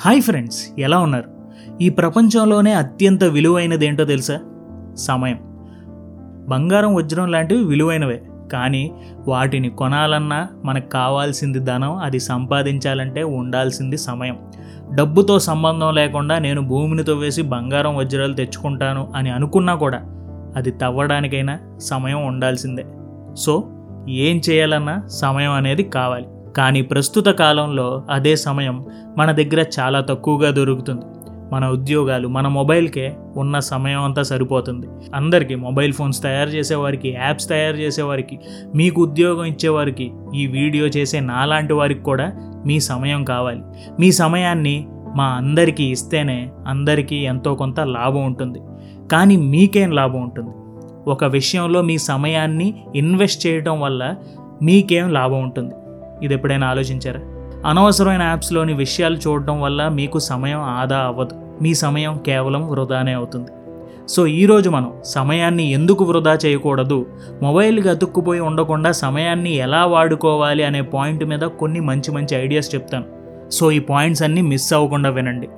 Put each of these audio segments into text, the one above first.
Hi friends ఎలా ఉన్నారు? ఈ ప్రపంచంలోనే అత్యంత విలువైనది ఏంటో తెలుసా? సమయం. బంగారం వజ్రం లాంటివి విలువైనవే. కానీ వాటిని కొనాలన్నా మనకు కావాల్సింది ధనం అది సంపాదించాలంటే ఉండాల్సింది సమయం. డబ్బుతో సంబంధం లేకుండా నేను భూమిని తవ్వేసి బంగారం వజ్రాలు తెచ్చుకుంటాను అని అనుకున్నా కూడా అది తవ్వడానికైనా సమయం ఉండాల్సిందే. సో ఏం చేయాలన్నా సమయం అనేది కావాలి. కానీ ప్రస్తుత కాలంలో అదే సమయం మన దగ్గర చాలా తక్కువగా దొరుకుతుంది. మన ఉద్యోగాలు మన మొబైల్కే ఉన్న సమయం అంతా సరిపోతుంది. అందరికీ మొబైల్ ఫోన్స్ తయారు చేసేవారికి యాప్స్ తయారు చేసేవారికి మీకు ఉద్యోగం ఇచ్చేవారికి ఈ వీడియో చేసే నాలాంటి వారికి కూడా మీ సమయం కావాలి. మీ సమయాన్ని మా అందరికీ ఇస్తేనే అందరికీ ఎంతో కొంత లాభం ఉంటుంది. కానీ మీకేం లాభం ఉంటుంది? ఒక విషయంలో మీ సమయాన్ని ఇన్వెస్ట్ చేయడం వల్ల మీకేం లాభం ఉంటుంది? ఇది ఎప్పుడైనా ఆలోచించారా? అనవసరమైన యాప్స్లోని విషయాలు చూడటం వల్ల మీకు సమయం ఆదా అవ్వదు. మీ సమయం కేవలం వృధానే అవుతుంది. సో ఈరోజు మనం సమయాన్ని ఎందుకు వృధా చేయకూడదు? మొబైల్కి అతుక్కుపోయి ఉండకుండా సమయాన్ని ఎలా వాడుకోవాలి అనే పాయింట్ మీద కొన్ని మంచి మంచి ఐడియాస్ చెప్తాను. సో ఈ పాయింట్స్ అన్నీ మిస్ అవ్వకుండా వినండి.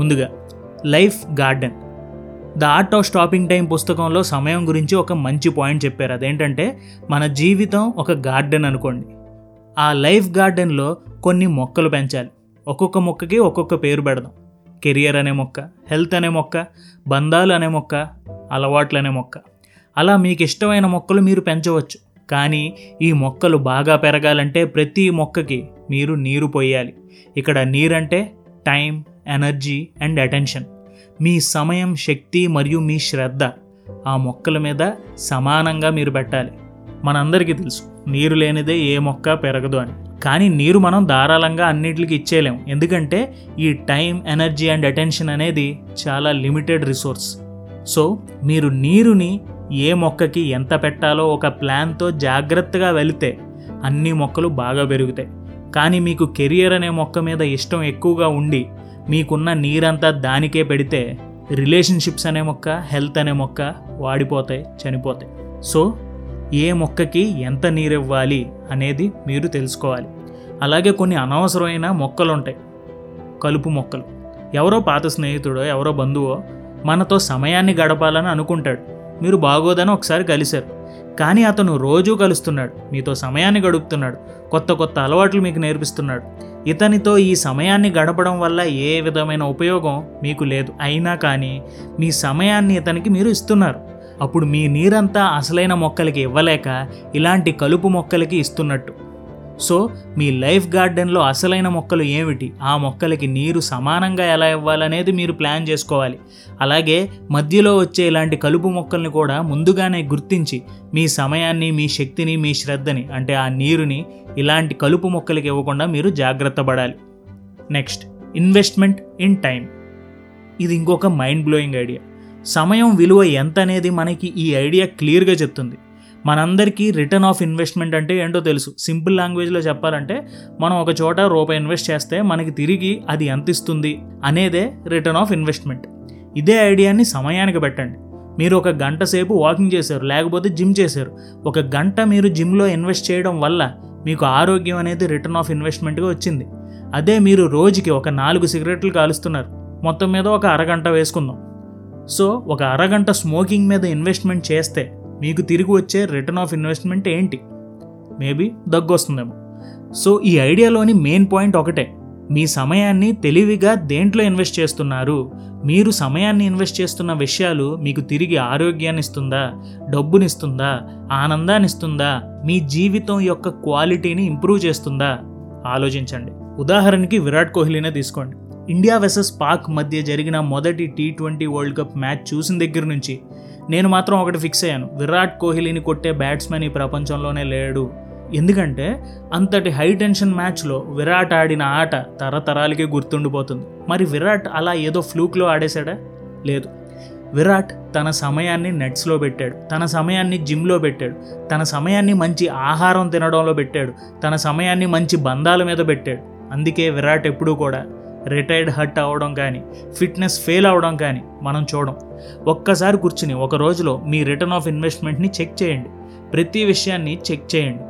ముందుగా life garden. The art of stopping time పుస్తకంలో సమయం గురించి ఒక మంచి పాయింట్ చెప్పారు. అదేంటంటే మన జీవితం ఒక గార్డెన్ అనుకోండి. ఆ లైఫ్ గార్డెన్లో కొన్ని మొక్కలు పెంచాలి. ఒక్కొక్క మొక్కకి ఒక్కొక్క పేరు పెడదాం. కెరియర్ అనే మొక్క హెల్త్ అనే మొక్క బంధాలు అనే మొక్క అలవాట్లు అనే మొక్క. అలా మీకు ఇష్టమైన మొక్కలు మీరు పెంచవచ్చు. కానీ ఈ మొక్కలు బాగా పెరగాలంటే ప్రతి మొక్కకి మీరు నీరు పోయాలి. ఇక్కడ నీరంటే టైం ఎనర్జీ అండ్ అటెన్షన్. మీ సమయం శక్తి మరియు మీ శ్రద్ధ ఆ మొక్కల మీద సమానంగా మీరు పెట్టాలి. మనందరికీ తెలుసు నీరు లేనిదే ఏ మొక్క పెరగదు అని. కానీ నీరు మనం ధారాళంగా అన్నిటికి ఇచ్చేయలేం. ఎందుకంటే ఈ టైం ఎనర్జీ అండ్ అటెన్షన్ అనేది చాలా లిమిటెడ్ రిసోర్స్. సో మీరు నీరుని ఏ మొక్కకి ఎంత పెట్టాలో ఒక ప్లాన్తో జాగ్రత్తగా వెళితే అన్ని మొక్కలు బాగా పెరుగుతాయి. కానీ మీకు కెరియర్ అనే మొక్క మీద ఇష్టం ఎక్కువగా ఉండి మీకున్న నీరంతా దానికే పెడితే రిలేషన్షిప్స్ అనే మొక్క హెల్త్ అనే మొక్క వాడిపోతాయి చనిపోతాయి. సో ఏ మొక్కకి ఎంత నీరు ఇవ్వాలి అనేది మీరు తెలుసుకోవాలి. అలాగే కొన్ని అనవసరమైన మొక్కలు ఉంటాయి కలుపు మొక్కలు. ఎవరో పాత స్నేహితుడో ఎవరో బంధువో మనతో సమయాన్ని గడపాలని అనుకుంటాడు. మీరు బాగోదని ఒకసారి కలిశారు. కానీ అతను రోజూ కలుస్తున్నాడు. మీతో సమయాన్ని గడుపుతున్నాడు. కొత్త కొత్త అలవాట్లు మీకు నేర్పిస్తున్నాడు. ఇతనితో ఈ సమయాన్ని గడపడం వల్ల ఏ విధమైన ఉపయోగం మీకు లేదు. అయినా కానీ మీ సమయాన్ని ఇతనికి మీరు ఇస్తున్నారు. అప్పుడు మీ నీరంతా అసలైన మొక్కలకి ఇవ్వలేక ఇలాంటి కలుపు మొక్కలకి ఇస్తున్నట్టు. సో మీ లైఫ్ గార్డెన్లో అసలైన మొక్కలు ఏమిటి? ఆ మొక్కలకి నీరు సమానంగా ఎలా ఇవ్వాలనేది మీరు ప్లాన్ చేసుకోవాలి. అలాగే మధ్యలో వచ్చే ఇలాంటి కలుపు మొక్కల్ని కూడా ముందుగానే గుర్తించి మీ సమయాన్ని మీ శక్తిని మీ శ్రద్ధని అంటే ఆ నీరుని ఇలాంటి కలుపు మొక్కలకి ఇవ్వకుండా మీరు జాగ్రత్త పడాలి. నెక్స్ట్ ఇన్వెస్ట్మెంట్ ఇన్ టైం ఇది ఇంకొక మైండ్ బ్లోయింగ్ ఐడియా. సమయం విలువ ఎంత అనేది మనకి ఈ ఐడియా క్లియర్గా చెప్తుంది. మనందరికీ రిటర్న్ ఆఫ్ ఇన్వెస్ట్మెంట్ అంటే ఏంటో తెలుసు. సింపుల్ లాంగ్వేజ్లో చెప్పాలంటే మనం ఒక చోట రూపాయి ఇన్వెస్ట్ చేస్తే మనకి తిరిగి అది ఎంత ఇస్తుంది అనేదే రిటర్న్ ఆఫ్ ఇన్వెస్ట్మెంట్. ఇదే ఐడియాని సమయానికి పెట్టండి. మీరు ఒక గంట సేపు వాకింగ్ చేశారు లేకపోతే జిమ్ చేశారు. ఒక గంట మీరు జిమ్లో ఇన్వెస్ట్ చేయడం వల్ల మీకు ఆరోగ్యం అనేది రిటర్న్ ఆఫ్ ఇన్వెస్ట్మెంట్గా వచ్చింది. అదే మీరు రోజుకి ఒక నాలుగు సిగరెట్లు కాలుస్తున్నారు. మొత్తం మీద ఒక అరగంట వేసుకుందాం. సో ఒక అరగంట స్మోకింగ్ మీద ఇన్వెస్ట్మెంట్ చేస్తే మీకు తిరిగి వచ్చే రిటర్న్ ఆఫ్ ఇన్వెస్ట్మెంట్ ఏంటి? మేబీ దగ్గు వస్తుందేమో. సో ఈ ఐడియాలోని మెయిన్ పాయింట్ ఒకటే. మీ సమయాన్ని తెలివిగా దేంట్లో ఇన్వెస్ట్ చేస్తున్నారు? మీరు సమయాన్ని ఇన్వెస్ట్ చేస్తున్న విషయాలు మీకు తిరిగి ఆరోగ్యాన్ని ఇస్తుందా? డబ్బునిస్తుందా ఆనందాన్ని ఇస్తుందా? మీ జీవితం యొక్క క్వాలిటీని ఇంప్రూవ్ చేస్తుందా? ఆలోచించండి. ఉదాహరణకి విరాట్ కోహ్లీనే తీసుకోండి. ఇండియా వెసెస్ పాక్ మధ్య జరిగిన మొదటి T twenty world cup match చూసిన దగ్గర నుంచి నేను మాత్రం ఒకటి ఫిక్స్ అయ్యాను. విరాట్ కోహ్లీని కొట్టే బ్యాట్స్మెన్ ఈ ప్రపంచంలోనే లేడు. ఎందుకంటే అంతటి హై టెన్షన్ మ్యాచ్లో విరాట్ ఆడిన ఆట తరతరాలకే గుర్తుండిపోతుంది. మరి విరాట్ అలా ఏదో ఫ్లూక్లో ఆడేశాడా? లేదు. విరాట్ తన సమయాన్ని నెట్స్లో పెట్టాడు. తన సమయాన్ని జిమ్లో పెట్టాడు. తన సమయాన్ని మంచి ఆహారం తినడంలో పెట్టాడు. తన సమయాన్ని మంచి బంధాల మీద పెట్టాడు. అందుకే విరాట్ ఎప్పుడూ కూడా రిటైర్డ్ హట్ అవ్వడం కానీ ఫిట్నెస్ ఫెయిల్ అవ్వడం కానీ మనం చూడం. ఒక్కసారి కూర్చుని ఒక రోజులో మీ రిటర్న్ ఆఫ్ ఇన్వెస్ట్మెంట్ని చెక్ చేయండి. ప్రతి విషయాన్ని చెక్ చేయండి.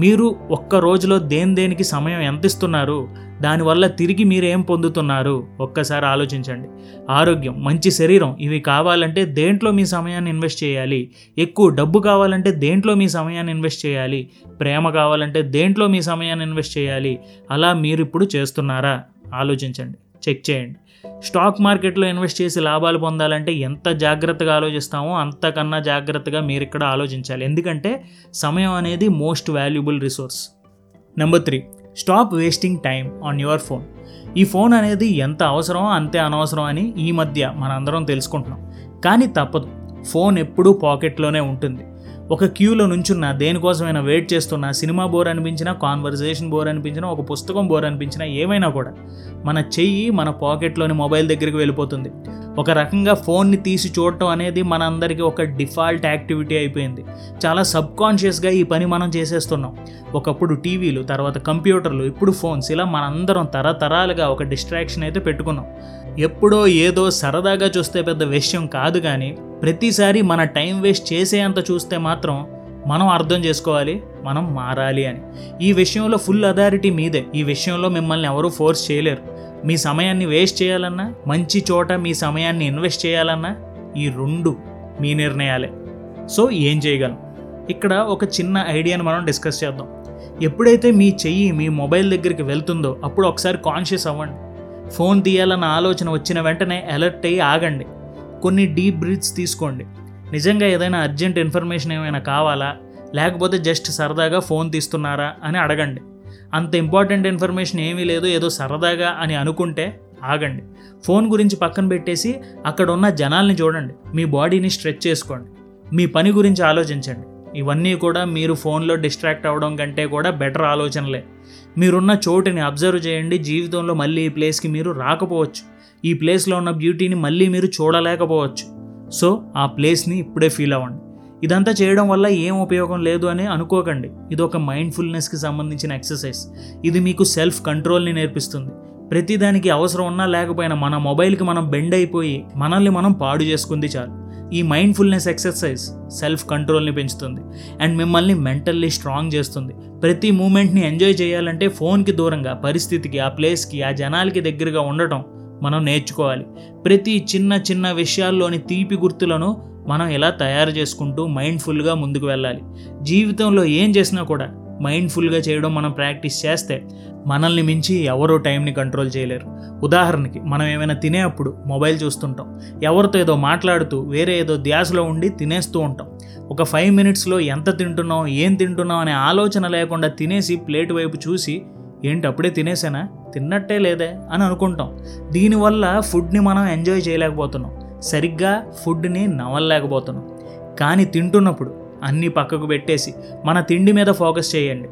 మీరు ఒక్క రోజులో దేని దేనికి సమయం ఎంత ఇస్తున్నారు? దానివల్ల తిరిగి మీరు ఏం పొందుతున్నారు? ఒక్కసారి ఆలోచించండి. ఆరోగ్యం మంచి శరీరం ఇవి కావాలంటే దేంట్లో మీ సమయాన్ని ఇన్వెస్ట్ చేయాలి? ఎక్కువ డబ్బు కావాలంటే దేంట్లో మీ సమయాన్ని ఇన్వెస్ట్ చేయాలి? ప్రేమ కావాలంటే దేంట్లో మీ సమయాన్ని ఇన్వెస్ట్ చేయాలి? అలా మీరు ఇప్పుడు చేస్తున్నారా? ఆలోచించండి చెక్ చేయండి. స్టాక్ మార్కెట్లో ఇన్వెస్ట్ చేసి లాభాలు పొందాలంటే ఎంత జాగ్రత్తగా ఆలోచిస్తామో అంతకన్నా జాగ్రత్తగా మీరు ఇక్కడ ఆలోచించాలి. ఎందుకంటే సమయం అనేది most valuable resource number three stop wasting time on your phone ఈ ఫోన్ అనేది ఎంత అవసరమో అంతే అనవసరం అని ఈ మధ్య మనందరం తెలుసుకుంటున్నాం. కానీ తప్పదు ఫోన్ ఎప్పుడూ పాకెట్లోనే ఉంటుంది. ఒక క్యూలో నుంచున్న దేనికోసమైనా వెయిట్ చేస్తున్నా సినిమా బోర్ అనిపించినా కాన్వర్జేషన్ బోర్ అనిపించినా ఒక పుస్తకం బోర్ అనిపించినా ఏమైనా కూడా మన చెయ్యి మన పాకెట్లోని మొబైల్ దగ్గరికి వెళ్ళిపోతుంది. ఒక రకంగా ఫోన్ని తీసి చూడటం అనేది మన అందరికీ ఒక డిఫాల్ట్ యాక్టివిటీ అయిపోయింది. చాలా సబ్కాన్షియస్గా ఈ పని మనం చేసేస్తున్నాం. ఒకప్పుడు టీవీలు తర్వాత కంప్యూటర్లు ఇప్పుడు ఫోన్స్ ఇలా మనందరం తరతరాలుగా ఒక డిస్ట్రాక్షన్ అయితే పెట్టుకున్నాం. ఎప్పుడో ఏదో సరదాగా చూస్తే పెద్ద విషయం కాదు కానీ ప్రతిసారి మన టైం వేస్ట్ చేసేంత చూస్తే మాత్రం మనం అర్థం చేసుకోవాలి మనం మారాలి అని. ఈ విషయంలో ఫుల్ అథారిటీ మీదే. ఈ విషయంలో మిమ్మల్ని ఎవరూ ఫోర్స్ చేయలేరు. మీ సమయాన్ని వేస్ట్ చేయాలన్నా మంచి చోట మీ సమయాన్ని ఇన్వెస్ట్ చేయాలన్నా ఈ రెండు మీ నిర్ణయాలే. సో ఏం చేయగలం? ఇక్కడ ఒక చిన్న ఐడియాని మనం డిస్కస్ చేద్దాం. ఎప్పుడైతే మీ చెయ్యి మీ మొబైల్ దగ్గరికి వెళ్తుందో అప్పుడు ఒకసారి కాన్షియస్ అవ్వండి. ఫోన్ తీయాలన్న ఆలోచన వచ్చిన వెంటనే అలర్ట్ అయ్యి ఆగండి. కొన్ని డీప్ బ్రీత్స్ తీసుకోండి. నిజంగా ఏదైనా అర్జెంట్ ఇన్ఫర్మేషన్ ఏమైనా కావాలా? లేకపోతే జస్ట్ సరదాగా ఫోన్ తీస్తున్నారా అని అడగండి. అంత ఇంపార్టెంట్ ఇన్ఫర్మేషన్ ఏమీ లేదు ఏదో సరదాగా అని అనుకుంటే ఆగండి. ఫోన్ గురించి పక్కన పెట్టేసి అక్కడ ఉన్న జనాల్ని చూడండి. మీ బాడీని స్ట్రెచ్ చేసుకోండి. మీ పని గురించి ఆలోచించండి. ఇవన్నీ కూడా మీరు ఫోన్లో డిస్ట్రాక్ట్ అవ్వడం కంటే కూడా బెటర్ ఆలోచనలే. మీరున్న చోటుని అబ్జర్వ్ చేయండి. జీవితంలో మళ్ళీ ఈ ప్లేస్కి మీరు రాకపోవచ్చు. ఈ ప్లేస్లో ఉన్న బ్యూటీని మళ్ళీ మీరు చూడలేకపోవచ్చు. సో ఆ ప్లేస్ని ఇప్పుడే ఫీల్ అవ్వండి. ఇదంతా చేయడం వల్ల ఏం ఉపయోగం లేదు అని అనుకోకండి. ఇది ఒక మైండ్ఫుల్నెస్కి సంబంధించిన ఎక్సర్సైజ్ ఇది మీకు సెల్ఫ్ కంట్రోల్ని నేర్పిస్తుంది. ప్రతిదానికి అవసరం ఉన్నా లేకపోయినా మన మొబైల్కి మనం బెండ్ అయిపోయి మనల్ని మనం పాడు చేసుకుంది చాలు. ఈ మైండ్ఫుల్నెస్ ఎక్సర్సైజ్ సెల్ఫ్ కంట్రోల్ని పెంచుతుంది. అండ్ మిమ్మల్ని మెంటల్లీ స్ట్రాంగ్ చేస్తుంది. ప్రతి మూమెంట్ని ఎంజాయ్ చేయాలంటే ఫోన్కి దూరంగా పరిస్థితికి ఆ ప్లేస్కి ఆ జనాలకి దగ్గరగా ఉండటం మనం నేర్చుకోవాలి. ప్రతి చిన్న చిన్న విషయాల్లోని తీపి గుర్తులను మనం ఎలా తయారు చేసుకుంటూ మైండ్ఫుల్గా ముందుకు వెళ్ళాలి? జీవితంలో ఏం చేసినా కూడా మైండ్ఫుల్గా చేయడం మనం ప్రాక్టీస్ చేస్తే మనల్ని మించి ఎవరో టైంని కంట్రోల్ చేయలేరు. ఉదాహరణకి మనం ఏమైనా తినేటప్పుడు మొబైల్ చూస్తుంటాం. ఎవరితో ఏదో మాట్లాడుతూ వేరే ఏదో ధ్యాసలో ఉండి తినేస్తూ ఉంటాం. ఒక ఫైవ్ మినిట్స్లో ఎంత తింటున్నాం ఏం తింటున్నాం అనే ఆలోచన లేకుండా తినేసి ప్లేట్ వైపు చూసి ఏంటి అప్పుడే తినేసానా? తిన్నట్టే లేదే? అని అనుకుంటాం. దీనివల్ల ఫుడ్ని మనం ఎంజాయ్ చేయలేకపోతున్నాం. సరిగ్గా ఫుడ్ని నవలలేకపోతున్నాం కానీ తింటున్నప్పుడు అన్నీ పక్కకు పెట్టేసి మన తిండి మీద ఫోకస్ చేయండి.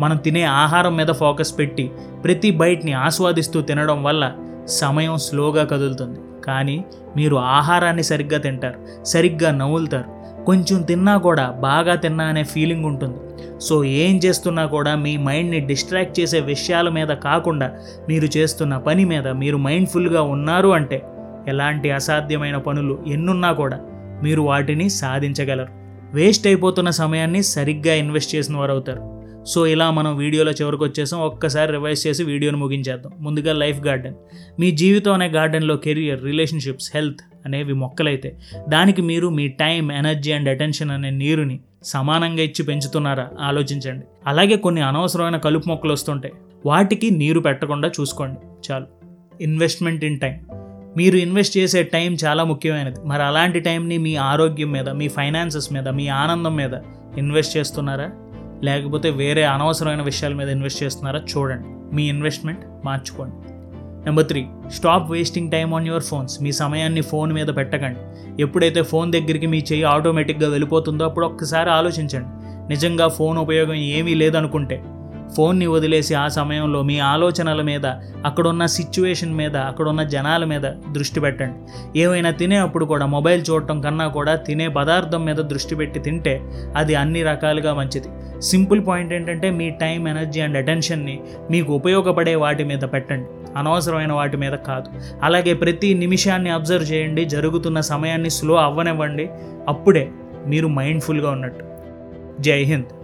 మనం తినే ఆహారం మీద ఫోకస్ పెట్టి ప్రతి బైట్ని ఆస్వాదిస్తూ తినడం వల్ల సమయం స్లోగా కదులుతుంది. కానీ మీరు ఆహారాన్ని సరిగ్గా తింటారు సరిగ్గా నవ్వులుతారు కొంచెం తిన్నా కూడా బాగా తిన్నా అనే ఫీలింగ్ ఉంటుంది. సో ఏం చేస్తున్నా కూడా మీ మైండ్ని డిస్ట్రాక్ట్ చేసే విషయాల మీద కాకుండా మీరు చేస్తున్న పని మీద మీరు మైండ్ఫుల్గా ఉన్నారు అంటే ఎలాంటి అసాధ్యమైన పనులు ఎన్నున్నా కూడా మీరు వాటిని సాధించగలరు. వేస్ట్ అయిపోతున్న సమయాన్ని సరిగ్గా ఇన్వెస్ట్ చేసిన వారు అవుతారు సో ఇలా మనం వీడియోలో చివరికి వచ్చేసాం. ఒక్కసారి రివైజ్ చేసి వీడియోను ముగించేద్దాం. ముందుగా లైఫ్ గార్డెన్. మీ జీవితం అనే గార్డెన్లో కెరియర్ రిలేషన్షిప్స్ హెల్త్ అనేవి మొక్కలైతే దానికి మీరు మీ టైం ఎనర్జీ అండ్ అటెన్షన్ అనే నీరుని సమానంగా ఇచ్చి పెంచుతున్నారా? ఆలోచించండి. అలాగే కొన్ని అనవసరమైన కలుపు మొక్కలు వస్తుంటాయి. వాటికి నీరు పెట్టకుండా చూసుకోండి. చాలు. Investment in time. మీరు ఇన్వెస్ట్ చేసే టైం చాలా ముఖ్యమైనది. మరి అలాంటి టైంని మీ ఆరోగ్యం మీద మీ ఫైనాన్సెస్ మీద మీ ఆనందం మీద ఇన్వెస్ట్ చేస్తున్నారా? లేకపోతే వేరే అనవసరమైన విషయాల మీద ఇన్వెస్ట్ చేస్తున్నారా? చూడండి. మీ ఇన్వెస్ట్మెంట్ మార్చుకోండి. Number three stop wasting time on your phones మీ సమయాన్ని ఫోన్ మీద పెట్టకండి. ఎప్పుడైతే ఫోన్ దగ్గరికి మీ చెయ్యి ఆటోమేటిక్గా వెళ్ళిపోతుందో అప్పుడు ఒక్కసారి ఆలోచించండి. నిజంగా ఫోన్ ఉపయోగం ఏమీ లేదనుకుంటే ఫోన్ని వదిలేసి ఆ సమయంలో మీ ఆలోచనల మీద అక్కడున్న సిచ్యువేషన్ మీద అక్కడున్న జనాల మీద దృష్టి పెట్టండి. ఏమైనా తినేప్పుడు కూడా మొబైల్ చూడటం కన్నా కూడా తినే పదార్థం మీద దృష్టి పెట్టి తింటే అది అన్ని రకాలుగా మంచిది. సింపుల్ పాయింట్ ఏంటంటే మీ టైం ఎనర్జీ అండ్ అటెన్షన్ని మీకు ఉపయోగపడే వాటి మీద పెట్టండి. అనవసరమైన వాటి మీద కాదు. అలాగే ప్రతి నిమిషాన్ని అబ్జర్వ్ చేయండి. జరుగుతున్న సమయాన్ని స్లో అవ్వనివ్వండి. అప్పుడే మీరు మైండ్ఫుల్గా ఉన్నట్టు. జై హింద్.